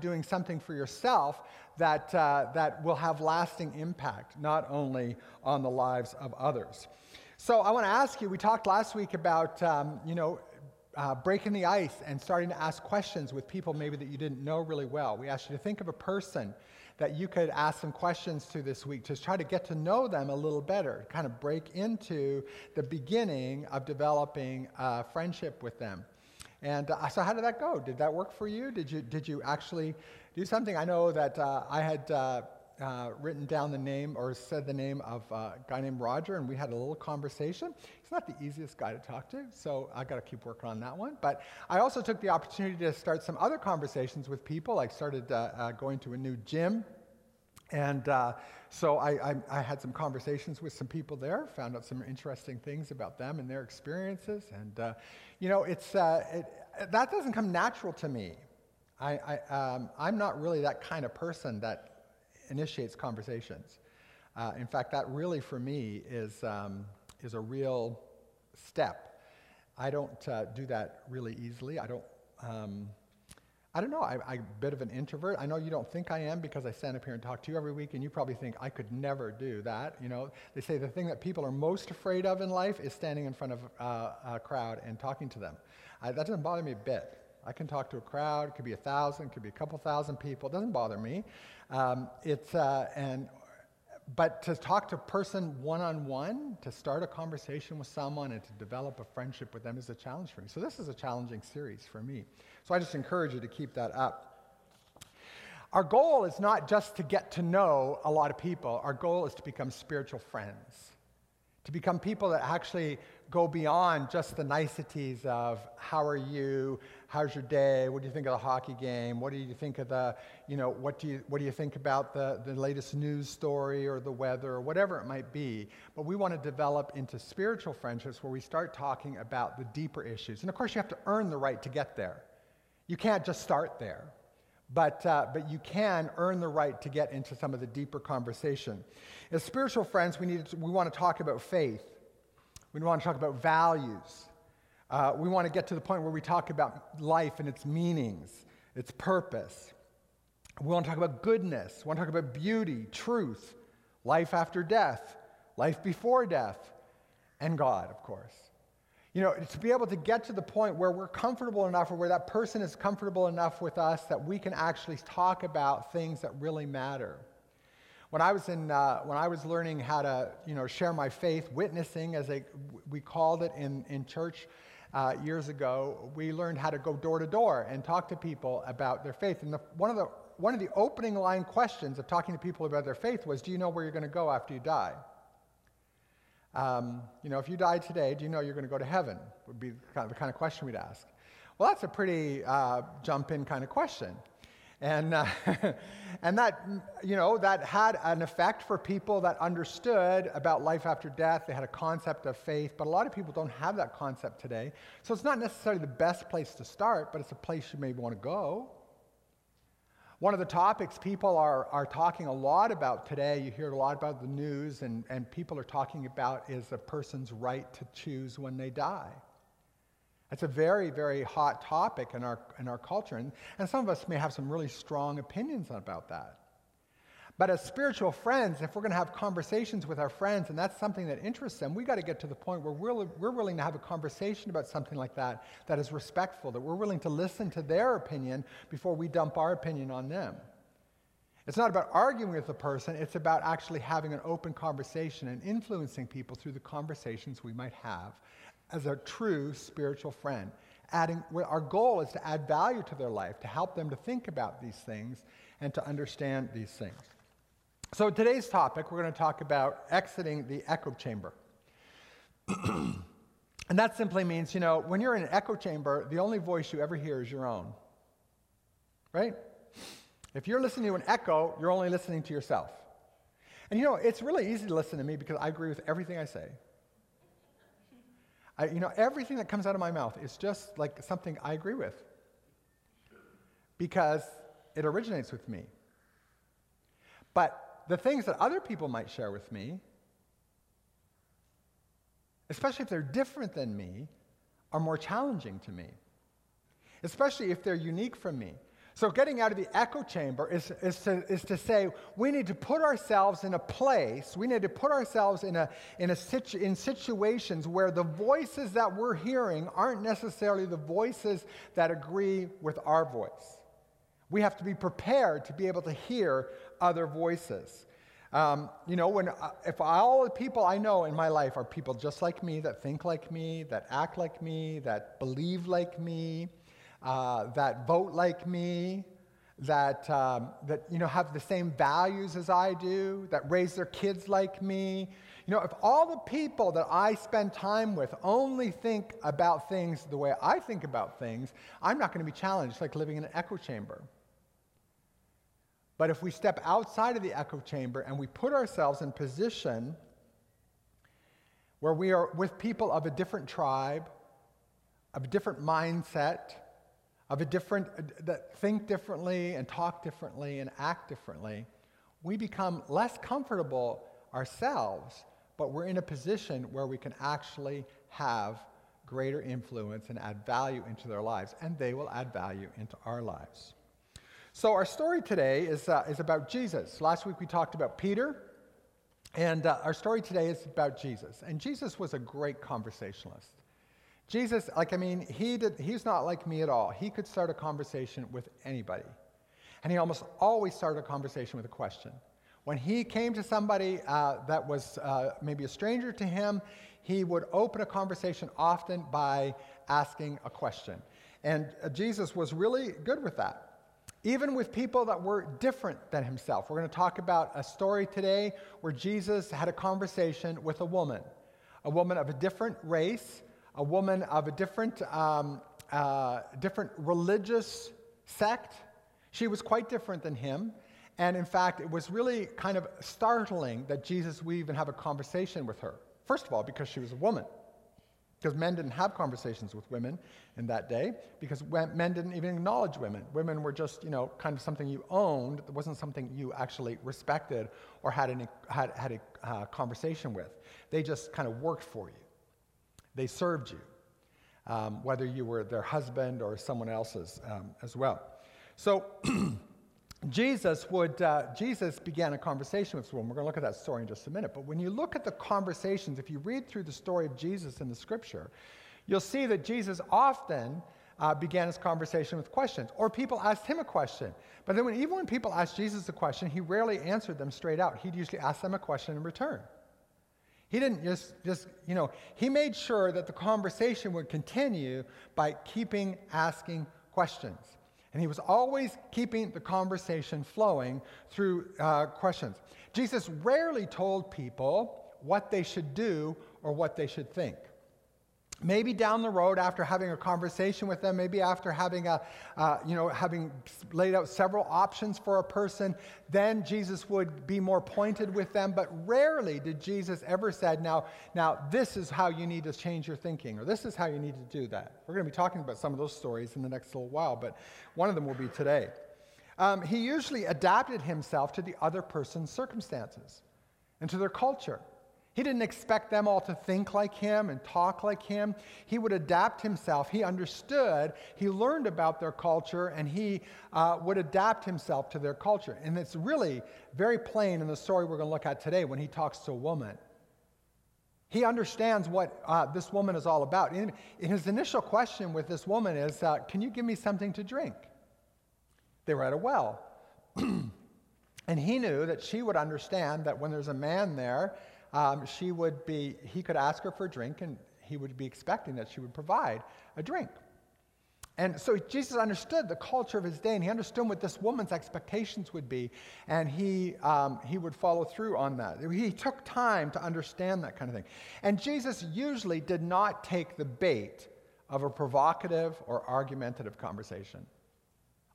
doing something for yourself that, uh, that will have lasting impact, not only on the lives of others. So I want to ask you, we talked last week about, um, you know, uh, breaking the ice and starting to ask questions with people maybe that you didn't know really well. We asked you to think of a person that you could ask some questions to this week to try to get to know them a little better, kind of break into the beginning of developing a friendship with them. And uh, so, how did that go? Did that work for you? Did you, did you actually do something? I know that uh, I had uh, uh, written down the name or said the name of a guy named Roger, and we had a little conversation. He's not the easiest guy to talk to, so I got to keep working on that one. But I also took the opportunity to start some other conversations with people. I started uh, uh, going to a new gym. And uh, so I, I, I, had some conversations with some people there, found out some interesting things about them and their experiences. And, uh, you know, it's, uh, it, that doesn't come natural to me. I, I, um, I'm not really that kind of person that initiates conversations. Uh, in fact, that really for me is, um, is a real step. I don't uh, do that really easily. I don't, um, I don't know. I, I'm a bit of an introvert. I know you don't think I am because I stand up here and talk to you every week, and you probably think I could never do that. You know, they say the thing that people are most afraid of in life is standing in front of uh, a crowd and talking to them. I, that doesn't bother me a bit. I can talk to a crowd. It could be a thousand, it could be a couple thousand people. It doesn't bother me. Um, it's, uh, and, but to talk to a person one on one, to start a conversation with someone and to develop a friendship with them is a challenge for me. So this is a challenging series for me. So I just encourage you to keep that up. Our goal is not just to get to know a lot of people, our goal is to become spiritual friends, to become people that actually go beyond just the niceties of how are you, how's your day, what do you think of the hockey game, what do you think of the, you know, what do you, what do you think about the, the latest news story or the weather or whatever it might be. But we want to develop into spiritual friendships where we start talking about the deeper issues. And of course, you have to earn the right to get there. You can't just start there. But, uh, but you can earn the right to get into some of the deeper conversation. As spiritual friends, we, need to, we want to talk about faith. We want to talk about values. Uh, we want to get to the point where we talk about life and its meanings, its purpose. We want to talk about goodness. We want to talk about beauty, truth, life after death, life before death, and God, of course. You know, to be able to get to the point where we're comfortable enough or where that person is comfortable enough with us that we can actually talk about things that really matter. When I was, in, uh, when I was learning how to you know, share my faith, witnessing, as they, we called it in, in church uh, years ago, we learned how to go door to door and talk to people about their faith. And the, one, of the, one of the opening line questions of talking to people about their faith was Do you know where you're going to go after you die? Um, you know, if you die today, do you know you're going to go to heaven? Would be kind of the kind of question we'd ask. Well, that's a pretty uh, jump in kind of question. And, uh, and that, you know, that had an effect for people that understood about life after death. They had a concept of faith, but a lot of people don't have that concept today. So it's not necessarily the best place to start, but it's a place you may want to go. One of the topics people are, are talking a lot about today, you hear a lot about the news, and, and people are talking about is a person's right to choose when they die. It's a very, very hot topic in our, in our culture, and, and some of us may have some really strong opinions about that. But as spiritual friends, if we're going to have conversations with our friends and that's something that interests them, we got to get to the point where we're, we're willing to have a conversation about something like that that is respectful, that we're willing to listen to their opinion before we dump our opinion on them. It's not about arguing with a person, it's about actually having an open conversation and influencing people through the conversations we might have as a true spiritual friend. Adding, our goal is to add value to their life, to help them to think about these things and to understand these things. So, today's topic, we're going to talk about exiting the echo chamber. and that simply means, you know, when you're in an echo chamber, the only voice you ever hear is your own. Right? If you're listening to an echo, you're only listening to yourself. And you know, it's really easy to listen to me because I agree with everything I say. I, you know, everything that comes out of my mouth is just like something I agree with because it originates with me. But the things that other people might share with me, especially if they're different than me, are more challenging to me, especially if they're unique from me. So, getting out of the echo chamber is, is, to, is to say we need to put ourselves in a place, we need to put ourselves in, a, in, a situ, in situations where the voices that we're hearing aren't necessarily the voices that agree with our voice. We have to be prepared to be able to hear other voices. Um, you know, when, uh, if all the people I know in my life are people just like me, that think like me, that act like me, that believe like me, uh, that vote like me, that, um, that you know, have the same values as I do, that raise their kids like me. You know, if all the people that I spend time with only think about things the way I think about things, I'm not going to be challenged It's like living in an echo chamber. But if we step outside of the echo chamber and we put ourselves in position where we are with people of a different tribe, of a different mindset, of a different, that think differently and talk differently and act differently, we become less comfortable ourselves, but we're in a position where we can actually have greater influence and add value into their lives, and they will add value into our lives. So, our story today is, uh, is about Jesus. Last week we talked about Peter, and uh, our story today is about Jesus. And Jesus was a great conversationalist. Jesus, like, I mean, he did, he's not like me at all. He could start a conversation with anybody. And he almost always started a conversation with a question. When he came to somebody uh, that was uh, maybe a stranger to him, he would open a conversation often by asking a question. And uh, Jesus was really good with that even with people that were different than himself. We're going to talk about a story today where Jesus had a conversation with a woman, a woman of a different race, a woman of a different, um, uh, different religious sect. She was quite different than him. And in fact, it was really kind of startling that Jesus would even have a conversation with her. First of all, because she was a woman because men didn't have conversations with women in that day because men didn't even acknowledge women women were just you know kind of something you owned it wasn't something you actually respected or had, any, had, had a uh, conversation with they just kind of worked for you they served you um, whether you were their husband or someone else's um, as well so Jesus would, uh, Jesus began a conversation with this woman. We're going to look at that story in just a minute. But when you look at the conversations, if you read through the story of Jesus in the scripture, you'll see that Jesus often uh, began his conversation with questions, or people asked him a question. But then, when, even when people asked Jesus a question, he rarely answered them straight out. He'd usually ask them a question in return. He didn't just, just, you know, he made sure that the conversation would continue by keeping asking questions. And he was always keeping the conversation flowing through uh, questions. Jesus rarely told people what they should do or what they should think. Maybe down the road, after having a conversation with them, maybe after having a, uh, you know, having laid out several options for a person, then Jesus would be more pointed with them. But rarely did Jesus ever said, "Now, now this is how you need to change your thinking," or "This is how you need to do that." We're going to be talking about some of those stories in the next little while, but one of them will be today. Um, he usually adapted himself to the other person's circumstances and to their culture. He didn't expect them all to think like him and talk like him. He would adapt himself. He understood, he learned about their culture, and he uh, would adapt himself to their culture. And it's really very plain in the story we're going to look at today when he talks to a woman. He understands what uh, this woman is all about. In, his initial question with this woman is, uh, Can you give me something to drink? They were at a well. and he knew that she would understand that when there's a man there, um, she would be, he could ask her for a drink and he would be expecting that she would provide a drink. And so Jesus understood the culture of his day, and he understood what this woman's expectations would be, and he, um, he would follow through on that. He took time to understand that kind of thing. And Jesus usually did not take the bait of a provocative or argumentative conversation.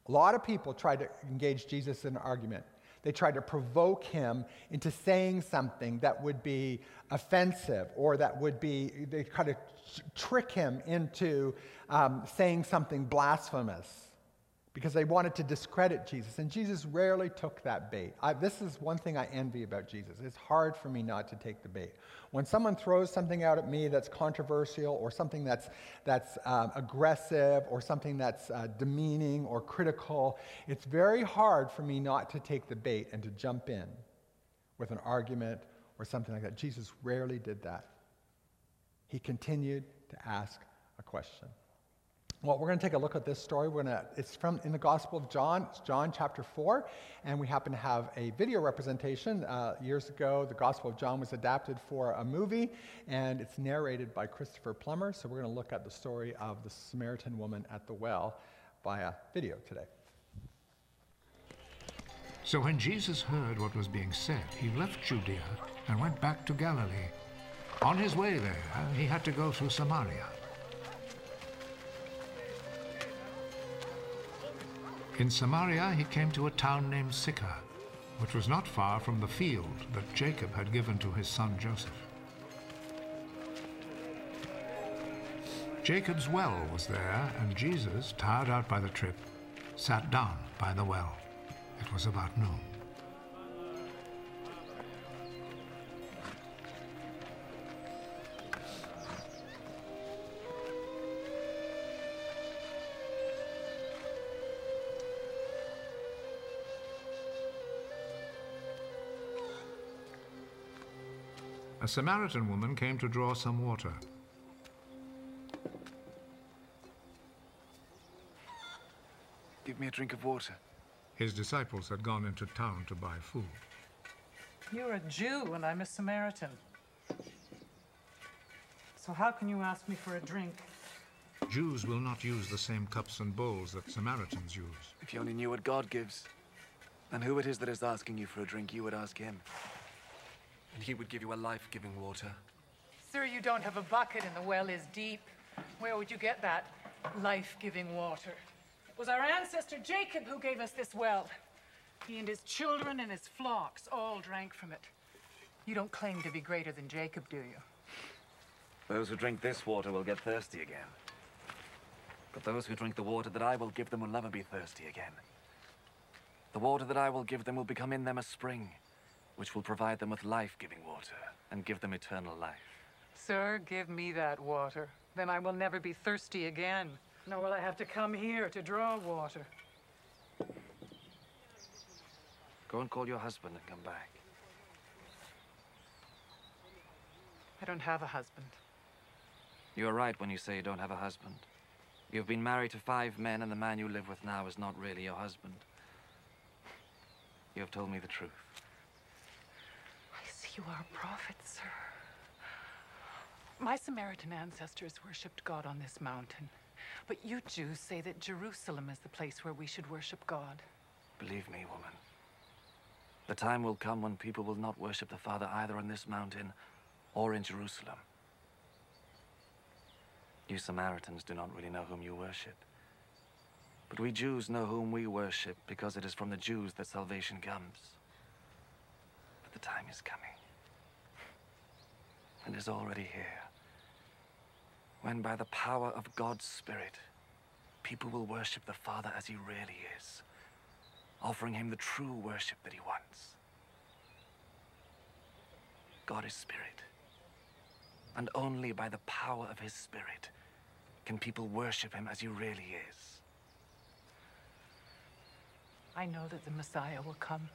A lot of people tried to engage Jesus in an argument. They tried to provoke him into saying something that would be offensive or that would be, they tried to trick him into um, saying something blasphemous. Because they wanted to discredit Jesus. And Jesus rarely took that bait. I, this is one thing I envy about Jesus. It's hard for me not to take the bait. When someone throws something out at me that's controversial or something that's, that's um, aggressive or something that's uh, demeaning or critical, it's very hard for me not to take the bait and to jump in with an argument or something like that. Jesus rarely did that. He continued to ask a question. Well, we're going to take a look at this story. We're going to, it's from in the Gospel of John. It's John chapter 4. And we happen to have a video representation. Uh, years ago, the Gospel of John was adapted for a movie, and it's narrated by Christopher Plummer. So we're going to look at the story of the Samaritan woman at the well via video today. So when Jesus heard what was being said, he left Judea and went back to Galilee. On his way there, he had to go through Samaria. In Samaria, he came to a town named Sychar, which was not far from the field that Jacob had given to his son Joseph. Jacob's well was there, and Jesus, tired out by the trip, sat down by the well. It was about noon. A Samaritan woman came to draw some water. Give me a drink of water. His disciples had gone into town to buy food. You're a Jew and I'm a Samaritan. So how can you ask me for a drink? Jews will not use the same cups and bowls that Samaritans use. If you only knew what God gives, and who it is that is asking you for a drink, you would ask him and he would give you a life-giving water. Sir, you don't have a bucket and the well is deep. Where would you get that life-giving water? It was our ancestor Jacob who gave us this well. He and his children and his flocks all drank from it. You don't claim to be greater than Jacob, do you? Those who drink this water will get thirsty again. But those who drink the water that I will give them will never be thirsty again. The water that I will give them will become in them a spring, which will provide them with life-giving water and give them eternal life. Sir, give me that water. Then I will never be thirsty again, nor will I have to come here to draw water. Go and call your husband and come back. I don't have a husband. You are right when you say you don't have a husband. You've been married to five men, and the man you live with now is not really your husband. You have told me the truth. You are a prophet, sir. My Samaritan ancestors worshipped God on this mountain. But you Jews say that Jerusalem is the place where we should worship God. Believe me, woman. The time will come when people will not worship the Father either on this mountain or in Jerusalem. You Samaritans do not really know whom you worship. But we Jews know whom we worship because it is from the Jews that salvation comes. But the time is coming and is already here. When by the power of God's Spirit, people will worship the Father as he really is, offering him the true worship that he wants. God is Spirit, and only by the power of his Spirit can people worship him as he really is. I know that the Messiah will come.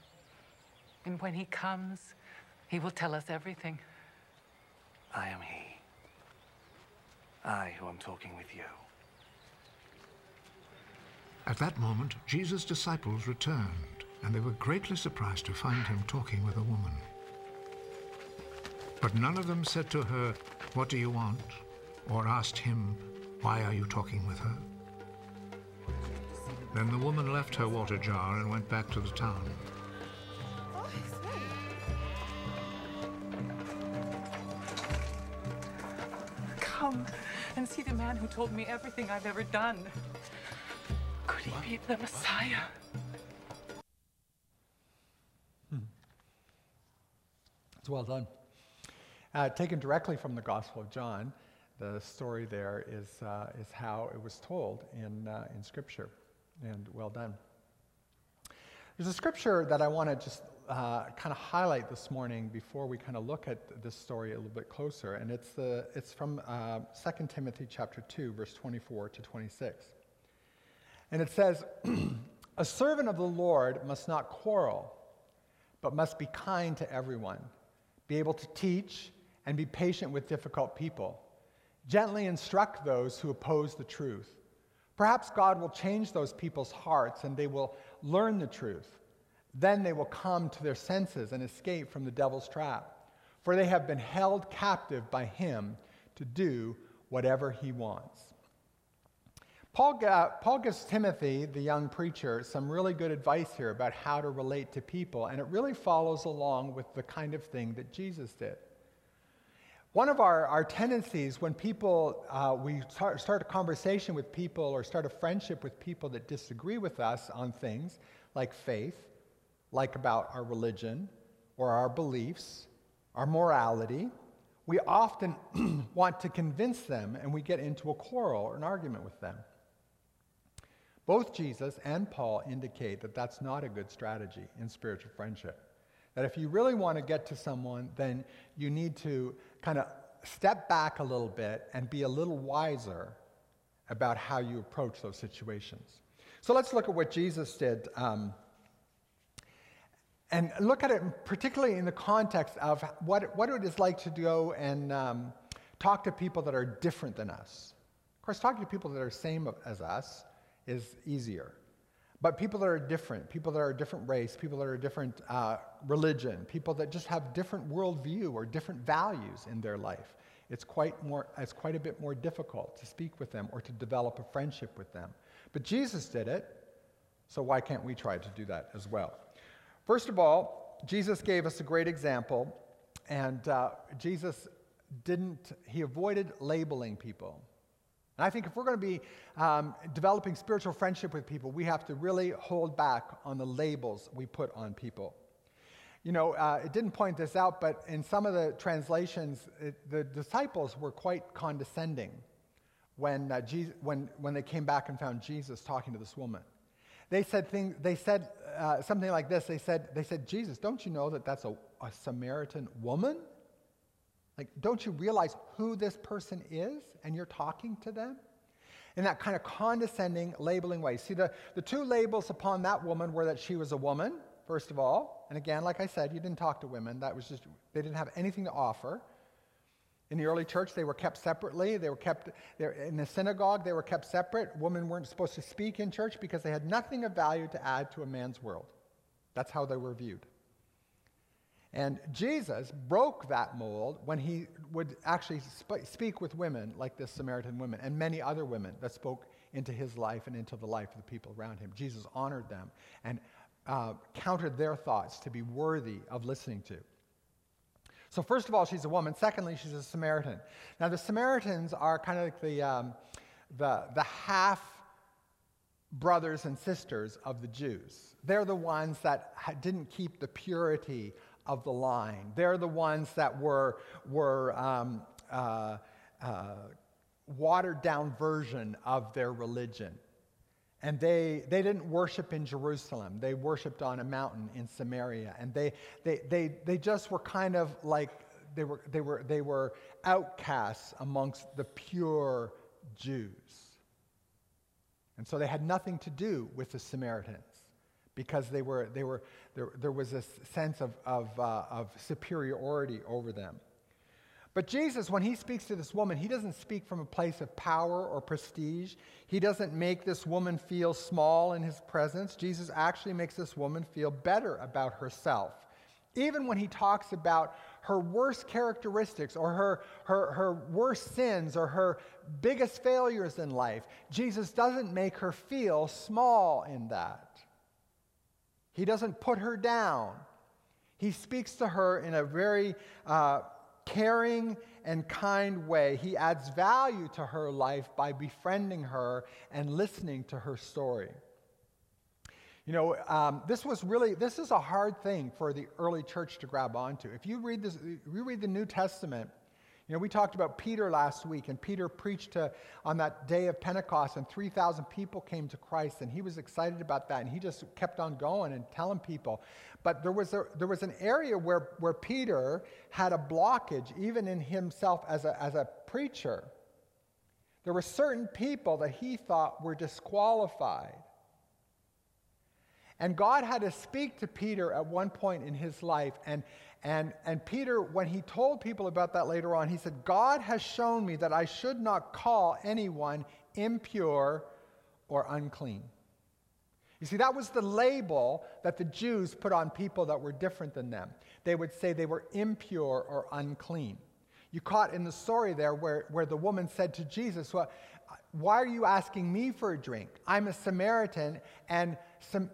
And when he comes, he will tell us everything. I am he. I who am talking with you. At that moment, Jesus' disciples returned, and they were greatly surprised to find him talking with a woman. But none of them said to her, What do you want? or asked him, Why are you talking with her? Then the woman left her water jar and went back to the town. And see the man who told me everything I've ever done. Could he be the Messiah? Hmm. It's well done. Uh, taken directly from the Gospel of John, the story there is, uh, is how it was told in, uh, in Scripture. and well done. There's a scripture that I want to just uh, kind of highlight this morning before we kind of look at this story a little bit closer, and it's, the, it's from uh, 2 Timothy chapter 2, verse 24 to 26. And it says, A servant of the Lord must not quarrel, but must be kind to everyone, be able to teach, and be patient with difficult people. Gently instruct those who oppose the truth. Perhaps God will change those people's hearts and they will learn the truth. Then they will come to their senses and escape from the devil's trap, for they have been held captive by him to do whatever he wants. Paul, Paul gives Timothy, the young preacher, some really good advice here about how to relate to people, and it really follows along with the kind of thing that Jesus did. One of our, our tendencies when people, uh, we start, start a conversation with people or start a friendship with people that disagree with us on things like faith, like about our religion or our beliefs, our morality, we often want to convince them and we get into a quarrel or an argument with them. Both Jesus and Paul indicate that that's not a good strategy in spiritual friendship. That if you really want to get to someone, then you need to kind of step back a little bit and be a little wiser about how you approach those situations. So let's look at what Jesus did. Um, and look at it particularly in the context of what, what it is like to go and um, talk to people that are different than us. Of course, talking to people that are same as us is easier. But people that are different, people that are a different race, people that are a different uh, religion, people that just have different worldview or different values in their life, it's quite, more, it's quite a bit more difficult to speak with them or to develop a friendship with them. But Jesus did it, so why can't we try to do that as well? First of all, Jesus gave us a great example, and uh, Jesus didn't, he avoided labeling people. And I think if we're going to be um, developing spiritual friendship with people, we have to really hold back on the labels we put on people. You know, uh, it didn't point this out, but in some of the translations, it, the disciples were quite condescending when, uh, Jesus, when, when they came back and found Jesus talking to this woman. They said, thing, they said uh, something like this. They said, they said, Jesus, don't you know that that's a, a Samaritan woman? Like, don't you realize who this person is and you're talking to them? In that kind of condescending, labeling way. See, the, the two labels upon that woman were that she was a woman, first of all. And again, like I said, you didn't talk to women. That was just, they didn't have anything to offer. In the early church, they were kept separately. They were kept in the synagogue. They were kept separate. Women weren't supposed to speak in church because they had nothing of value to add to a man's world. That's how they were viewed. And Jesus broke that mold when he would actually sp- speak with women like this Samaritan woman and many other women that spoke into his life and into the life of the people around him. Jesus honored them and uh, counted their thoughts to be worthy of listening to. So, first of all, she's a woman. Secondly, she's a Samaritan. Now, the Samaritans are kind of like the, um, the, the half brothers and sisters of the Jews. They're the ones that didn't keep the purity of the line. They're the ones that were, were um, uh, uh, watered down version of their religion. And they, they didn't worship in Jerusalem. They worshiped on a mountain in Samaria. And they, they, they, they just were kind of like, they were, they, were, they were outcasts amongst the pure Jews. And so they had nothing to do with the Samaritans because they were, they were, there, there was a sense of, of, uh, of superiority over them. But Jesus, when he speaks to this woman, he doesn't speak from a place of power or prestige. He doesn't make this woman feel small in his presence. Jesus actually makes this woman feel better about herself. Even when he talks about her worst characteristics or her, her, her worst sins or her biggest failures in life, Jesus doesn't make her feel small in that. He doesn't put her down. He speaks to her in a very uh, caring and kind way. He adds value to her life by befriending her and listening to her story. You know, um, this was really, this is a hard thing for the early church to grab onto. If you read this, you read the New Testament, You know, we talked about Peter last week, and Peter preached to, on that day of Pentecost, and 3,000 people came to Christ, and he was excited about that, and he just kept on going and telling people. But there was, a, there was an area where, where Peter had a blockage, even in himself as a, as a preacher. There were certain people that he thought were disqualified. And God had to speak to Peter at one point in his life. And, and, and Peter, when he told people about that later on, he said, God has shown me that I should not call anyone impure or unclean. You see, that was the label that the Jews put on people that were different than them. They would say they were impure or unclean. You caught in the story there where, where the woman said to Jesus, well, Why are you asking me for a drink? I'm a Samaritan, and,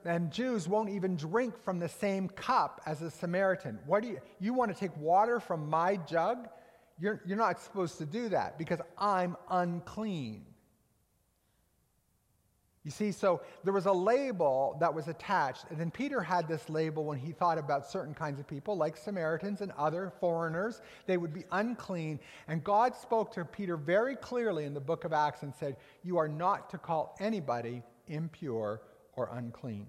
and Jews won't even drink from the same cup as a Samaritan. What do you, you want to take water from my jug? You're, you're not supposed to do that because I'm unclean. You see, so there was a label that was attached. And then Peter had this label when he thought about certain kinds of people, like Samaritans and other foreigners. They would be unclean. And God spoke to Peter very clearly in the book of Acts and said, You are not to call anybody impure or unclean.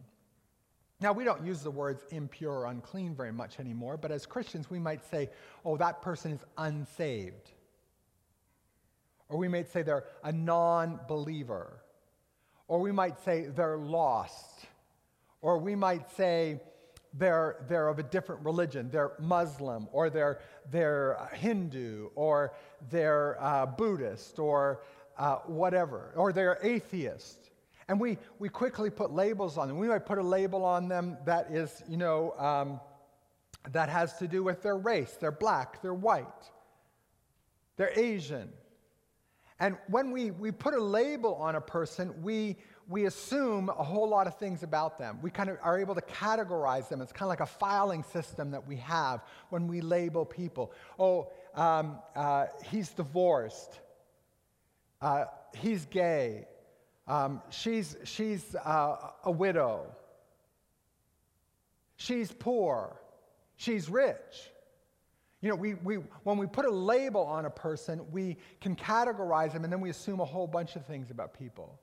Now, we don't use the words impure or unclean very much anymore, but as Christians, we might say, Oh, that person is unsaved. Or we might say they're a non believer or we might say they're lost. Or we might say they're, they're of a different religion. They're Muslim, or they're, they're Hindu, or they're uh, Buddhist, or uh, whatever, or they're atheist. And we, we quickly put labels on them. We might put a label on them that is, you know, um, that has to do with their race. They're black, they're white, they're Asian, and when we, we put a label on a person, we, we assume a whole lot of things about them. We kind of are able to categorize them. It's kind of like a filing system that we have when we label people. Oh, um, uh, he's divorced. Uh, he's gay. Um, she's she's uh, a widow. She's poor. She's rich. You know, we, we, when we put a label on a person, we can categorize them and then we assume a whole bunch of things about people.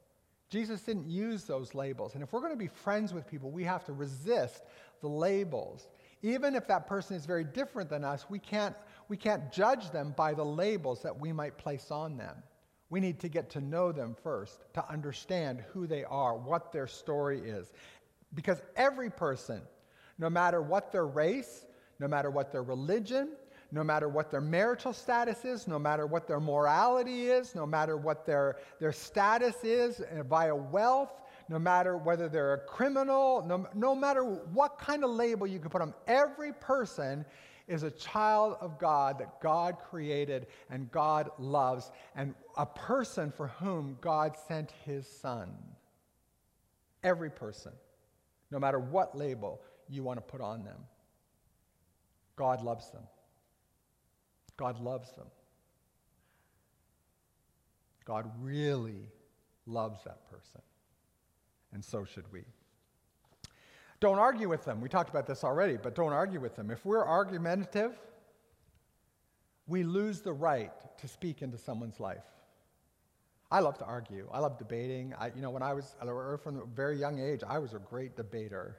Jesus didn't use those labels. And if we're going to be friends with people, we have to resist the labels. Even if that person is very different than us, we can't, we can't judge them by the labels that we might place on them. We need to get to know them first, to understand who they are, what their story is. Because every person, no matter what their race, no matter what their religion, no matter what their marital status is, no matter what their morality is, no matter what their, their status is eh, via wealth, no matter whether they're a criminal, no, no matter what kind of label you can put on them, every person is a child of God that God created and God loves, and a person for whom God sent his son. Every person, no matter what label you want to put on them, God loves them. God loves them. God really loves that person. And so should we. Don't argue with them. We talked about this already, but don't argue with them. If we're argumentative, we lose the right to speak into someone's life. I love to argue. I love debating. I, you know, when I was from a very young age, I was a great debater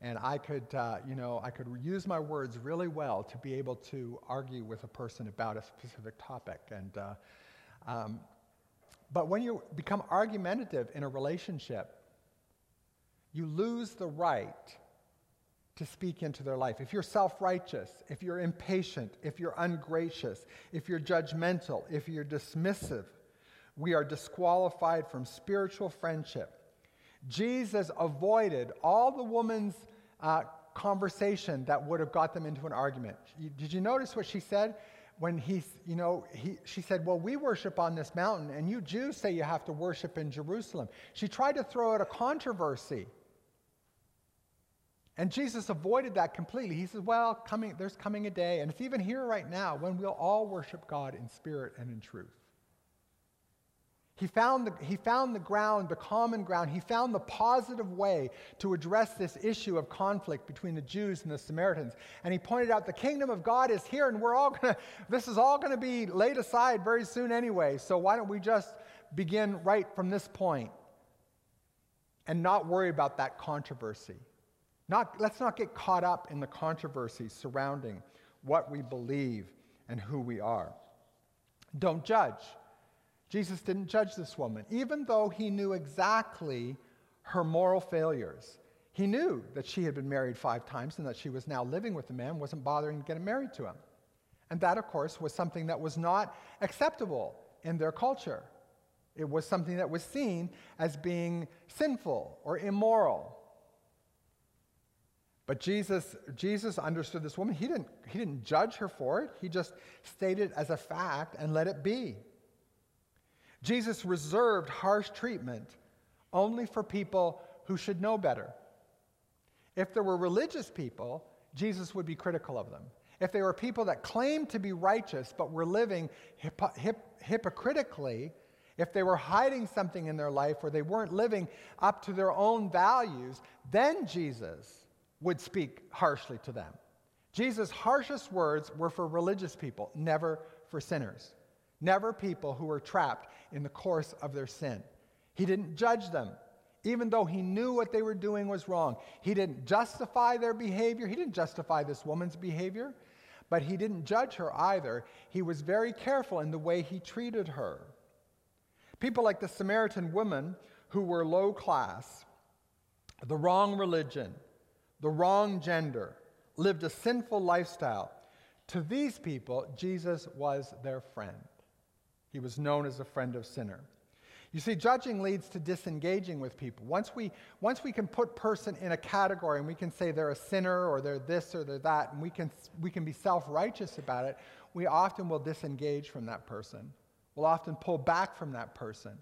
and I could, uh, you know, I could use my words really well to be able to argue with a person about a specific topic. And, uh, um, but when you become argumentative in a relationship, you lose the right to speak into their life. If you're self righteous, if you're impatient, if you're ungracious, if you're judgmental, if you're dismissive, we are disqualified from spiritual friendship. Jesus avoided all the woman's uh, conversation that would have got them into an argument. Did you notice what she said? When he, you know, he, she said, Well, we worship on this mountain, and you Jews say you have to worship in Jerusalem. She tried to throw out a controversy. And Jesus avoided that completely. He says, Well, coming, there's coming a day, and it's even here right now, when we'll all worship God in spirit and in truth. He found, the, he found the ground, the common ground. He found the positive way to address this issue of conflict between the Jews and the Samaritans. And he pointed out the kingdom of God is here, and we're all going to, this is all going to be laid aside very soon anyway. So why don't we just begin right from this point and not worry about that controversy? Not, let's not get caught up in the controversy surrounding what we believe and who we are. Don't judge. Jesus didn't judge this woman, even though he knew exactly her moral failures. He knew that she had been married five times and that she was now living with a man, wasn't bothering to get married to him. And that, of course, was something that was not acceptable in their culture. It was something that was seen as being sinful or immoral. But Jesus, Jesus understood this woman. He didn't, he didn't judge her for it, he just stated it as a fact and let it be. Jesus reserved harsh treatment only for people who should know better. If there were religious people, Jesus would be critical of them. If they were people that claimed to be righteous but were living hip- hypocritically, if they were hiding something in their life or they weren't living up to their own values, then Jesus would speak harshly to them. Jesus' harshest words were for religious people, never for sinners never people who were trapped in the course of their sin. He didn't judge them, even though he knew what they were doing was wrong. He didn't justify their behavior. He didn't justify this woman's behavior, but he didn't judge her either. He was very careful in the way he treated her. People like the Samaritan woman who were low class, the wrong religion, the wrong gender, lived a sinful lifestyle. To these people, Jesus was their friend. He was known as a friend of sinner. You see, judging leads to disengaging with people. Once we, once we can put person in a category and we can say they're a sinner or they're this or they're that, and we can, we can be self righteous about it, we often will disengage from that person. We'll often pull back from that person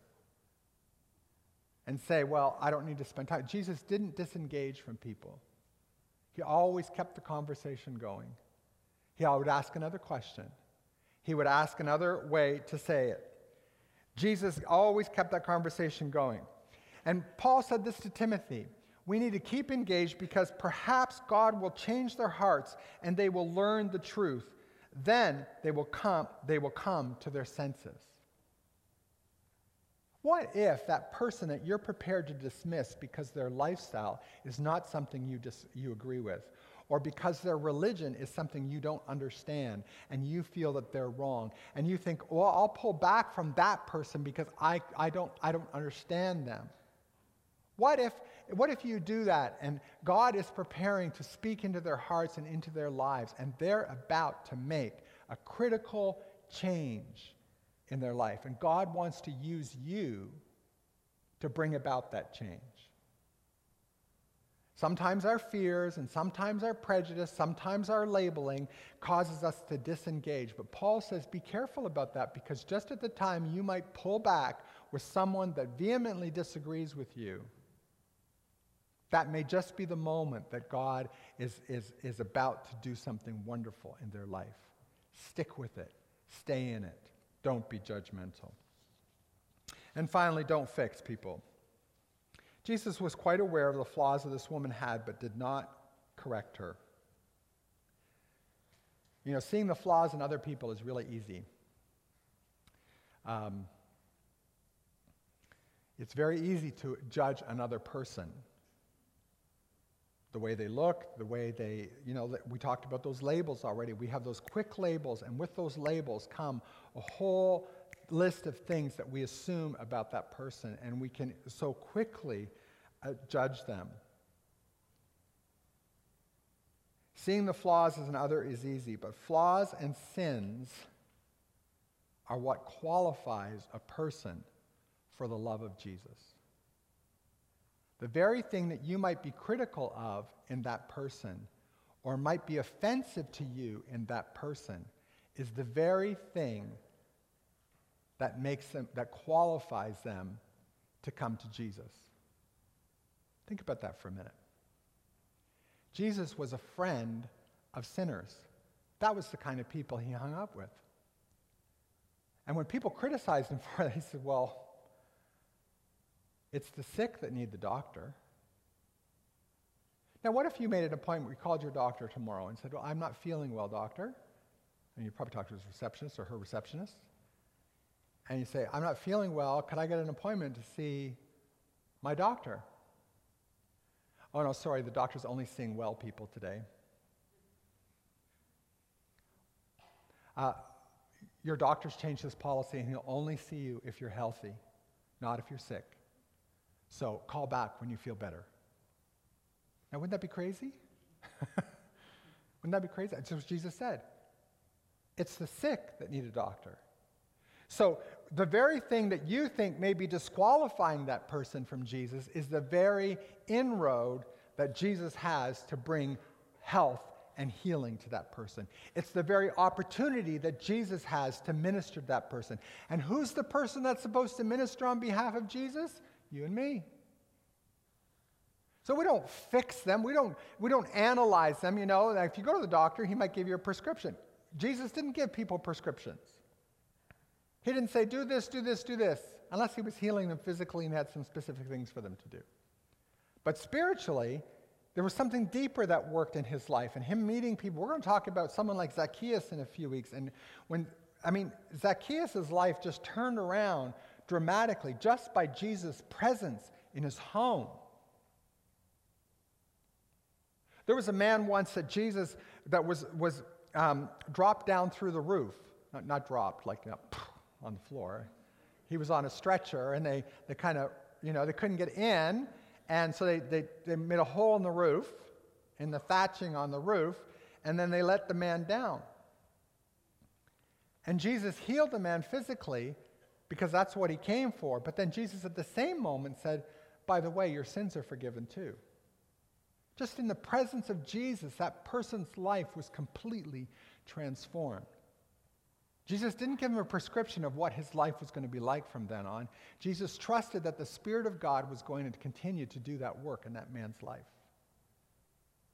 and say, well, I don't need to spend time. Jesus didn't disengage from people, he always kept the conversation going. He would ask another question he would ask another way to say it. Jesus always kept that conversation going. And Paul said this to Timothy we need to keep engaged because perhaps God will change their hearts and they will learn the truth. Then they will come, they will come to their senses. What if that person that you're prepared to dismiss because their lifestyle is not something you, dis- you agree with, or because their religion is something you don't understand and you feel that they're wrong and you think well i'll pull back from that person because i, I, don't, I don't understand them. What if, what if you do that and god is preparing to speak into their hearts and into their lives and they're about to make a critical change in their life and god wants to use you to bring about that change Sometimes our fears and sometimes our prejudice, sometimes our labeling causes us to disengage. But Paul says, be careful about that because just at the time you might pull back with someone that vehemently disagrees with you, that may just be the moment that God is, is, is about to do something wonderful in their life. Stick with it, stay in it, don't be judgmental. And finally, don't fix people. Jesus was quite aware of the flaws that this woman had, but did not correct her. You know, seeing the flaws in other people is really easy. Um, it's very easy to judge another person. The way they look, the way they, you know, we talked about those labels already. We have those quick labels, and with those labels come a whole list of things that we assume about that person, and we can so quickly uh, judge them. Seeing the flaws as another is easy, but flaws and sins are what qualifies a person for the love of Jesus. The very thing that you might be critical of in that person or might be offensive to you in that person is the very thing that makes them that qualifies them to come to Jesus. Think about that for a minute. Jesus was a friend of sinners. That was the kind of people he hung up with. And when people criticized him for it, he said, Well, It's the sick that need the doctor. Now, what if you made an appointment, you called your doctor tomorrow and said, Well, I'm not feeling well, doctor? And you probably talked to his receptionist or her receptionist. And you say, I'm not feeling well. Could I get an appointment to see my doctor? Oh, no, sorry, the doctor's only seeing well people today. Uh, your doctor's changed his policy and he'll only see you if you're healthy, not if you're sick. So call back when you feel better. Now, wouldn't that be crazy? wouldn't that be crazy? That's what Jesus said. It's the sick that need a doctor. So, the very thing that you think may be disqualifying that person from Jesus is the very inroad that Jesus has to bring health and healing to that person. It's the very opportunity that Jesus has to minister to that person. And who's the person that's supposed to minister on behalf of Jesus? You and me. So we don't fix them. We don't, we don't analyze them. You know, if you go to the doctor, he might give you a prescription. Jesus didn't give people prescriptions. He didn't say, do this, do this, do this, unless he was healing them physically and had some specific things for them to do. But spiritually, there was something deeper that worked in his life and him meeting people. We're going to talk about someone like Zacchaeus in a few weeks. And when, I mean, Zacchaeus' life just turned around dramatically just by Jesus' presence in his home. There was a man once that Jesus that was, was um, dropped down through the roof. Not, not dropped, like you know, on the floor. He was on a stretcher, and they, they kind of, you know, they couldn't get in, and so they, they, they made a hole in the roof, in the thatching on the roof, and then they let the man down. And Jesus healed the man physically because that's what he came for. But then Jesus, at the same moment, said, By the way, your sins are forgiven too. Just in the presence of Jesus, that person's life was completely transformed. Jesus didn't give him a prescription of what his life was going to be like from then on. Jesus trusted that the Spirit of God was going to continue to do that work in that man's life.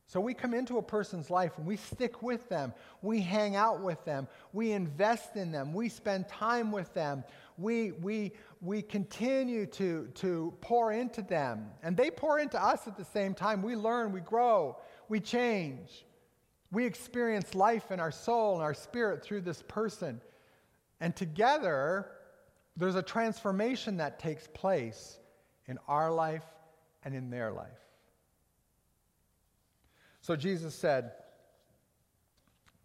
So we come into a person's life and we stick with them. We hang out with them. We invest in them. We spend time with them. We, we, we continue to, to pour into them. And they pour into us at the same time. We learn, we grow, we change. We experience life in our soul and our spirit through this person. And together, there's a transformation that takes place in our life and in their life. So Jesus said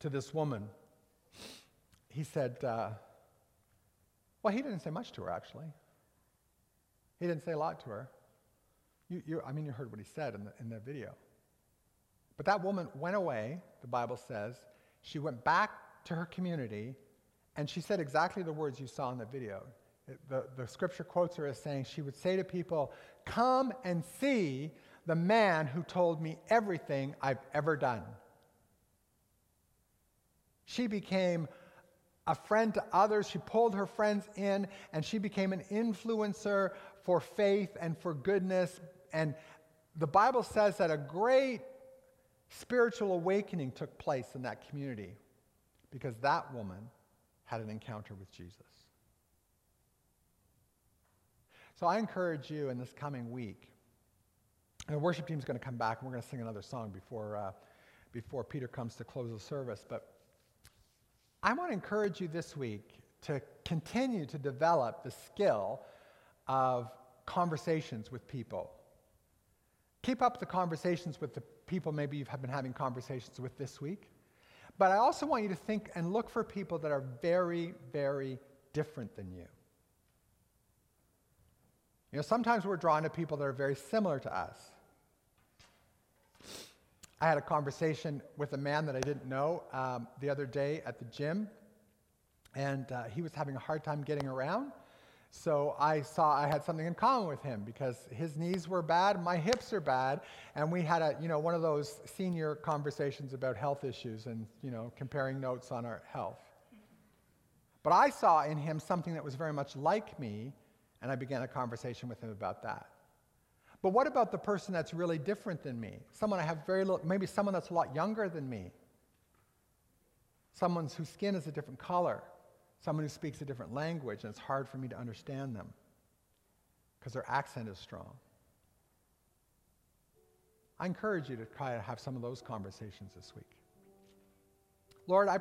to this woman, He said, uh, well, he didn't say much to her, actually. He didn't say a lot to her. You, you, I mean, you heard what he said in the, in the video. But that woman went away, the Bible says. She went back to her community, and she said exactly the words you saw in the video. It, the, the scripture quotes her as saying, She would say to people, Come and see the man who told me everything I've ever done. She became a friend to others. She pulled her friends in and she became an influencer for faith and for goodness. And the Bible says that a great spiritual awakening took place in that community because that woman had an encounter with Jesus. So I encourage you in this coming week, and the worship team is going to come back and we're going to sing another song before, uh, before Peter comes to close the service. But I want to encourage you this week to continue to develop the skill of conversations with people. Keep up the conversations with the people maybe you've been having conversations with this week. But I also want you to think and look for people that are very, very different than you. You know, sometimes we're drawn to people that are very similar to us. I had a conversation with a man that I didn't know um, the other day at the gym, and uh, he was having a hard time getting around. So I saw I had something in common with him because his knees were bad, my hips are bad, and we had a you know one of those senior conversations about health issues and you know comparing notes on our health. But I saw in him something that was very much like me, and I began a conversation with him about that. But what about the person that's really different than me? Someone I have very little, maybe someone that's a lot younger than me. Someone whose skin is a different color. Someone who speaks a different language, and it's hard for me to understand them. because their accent is strong. I encourage you to try to have some of those conversations this week. Lord, I pray.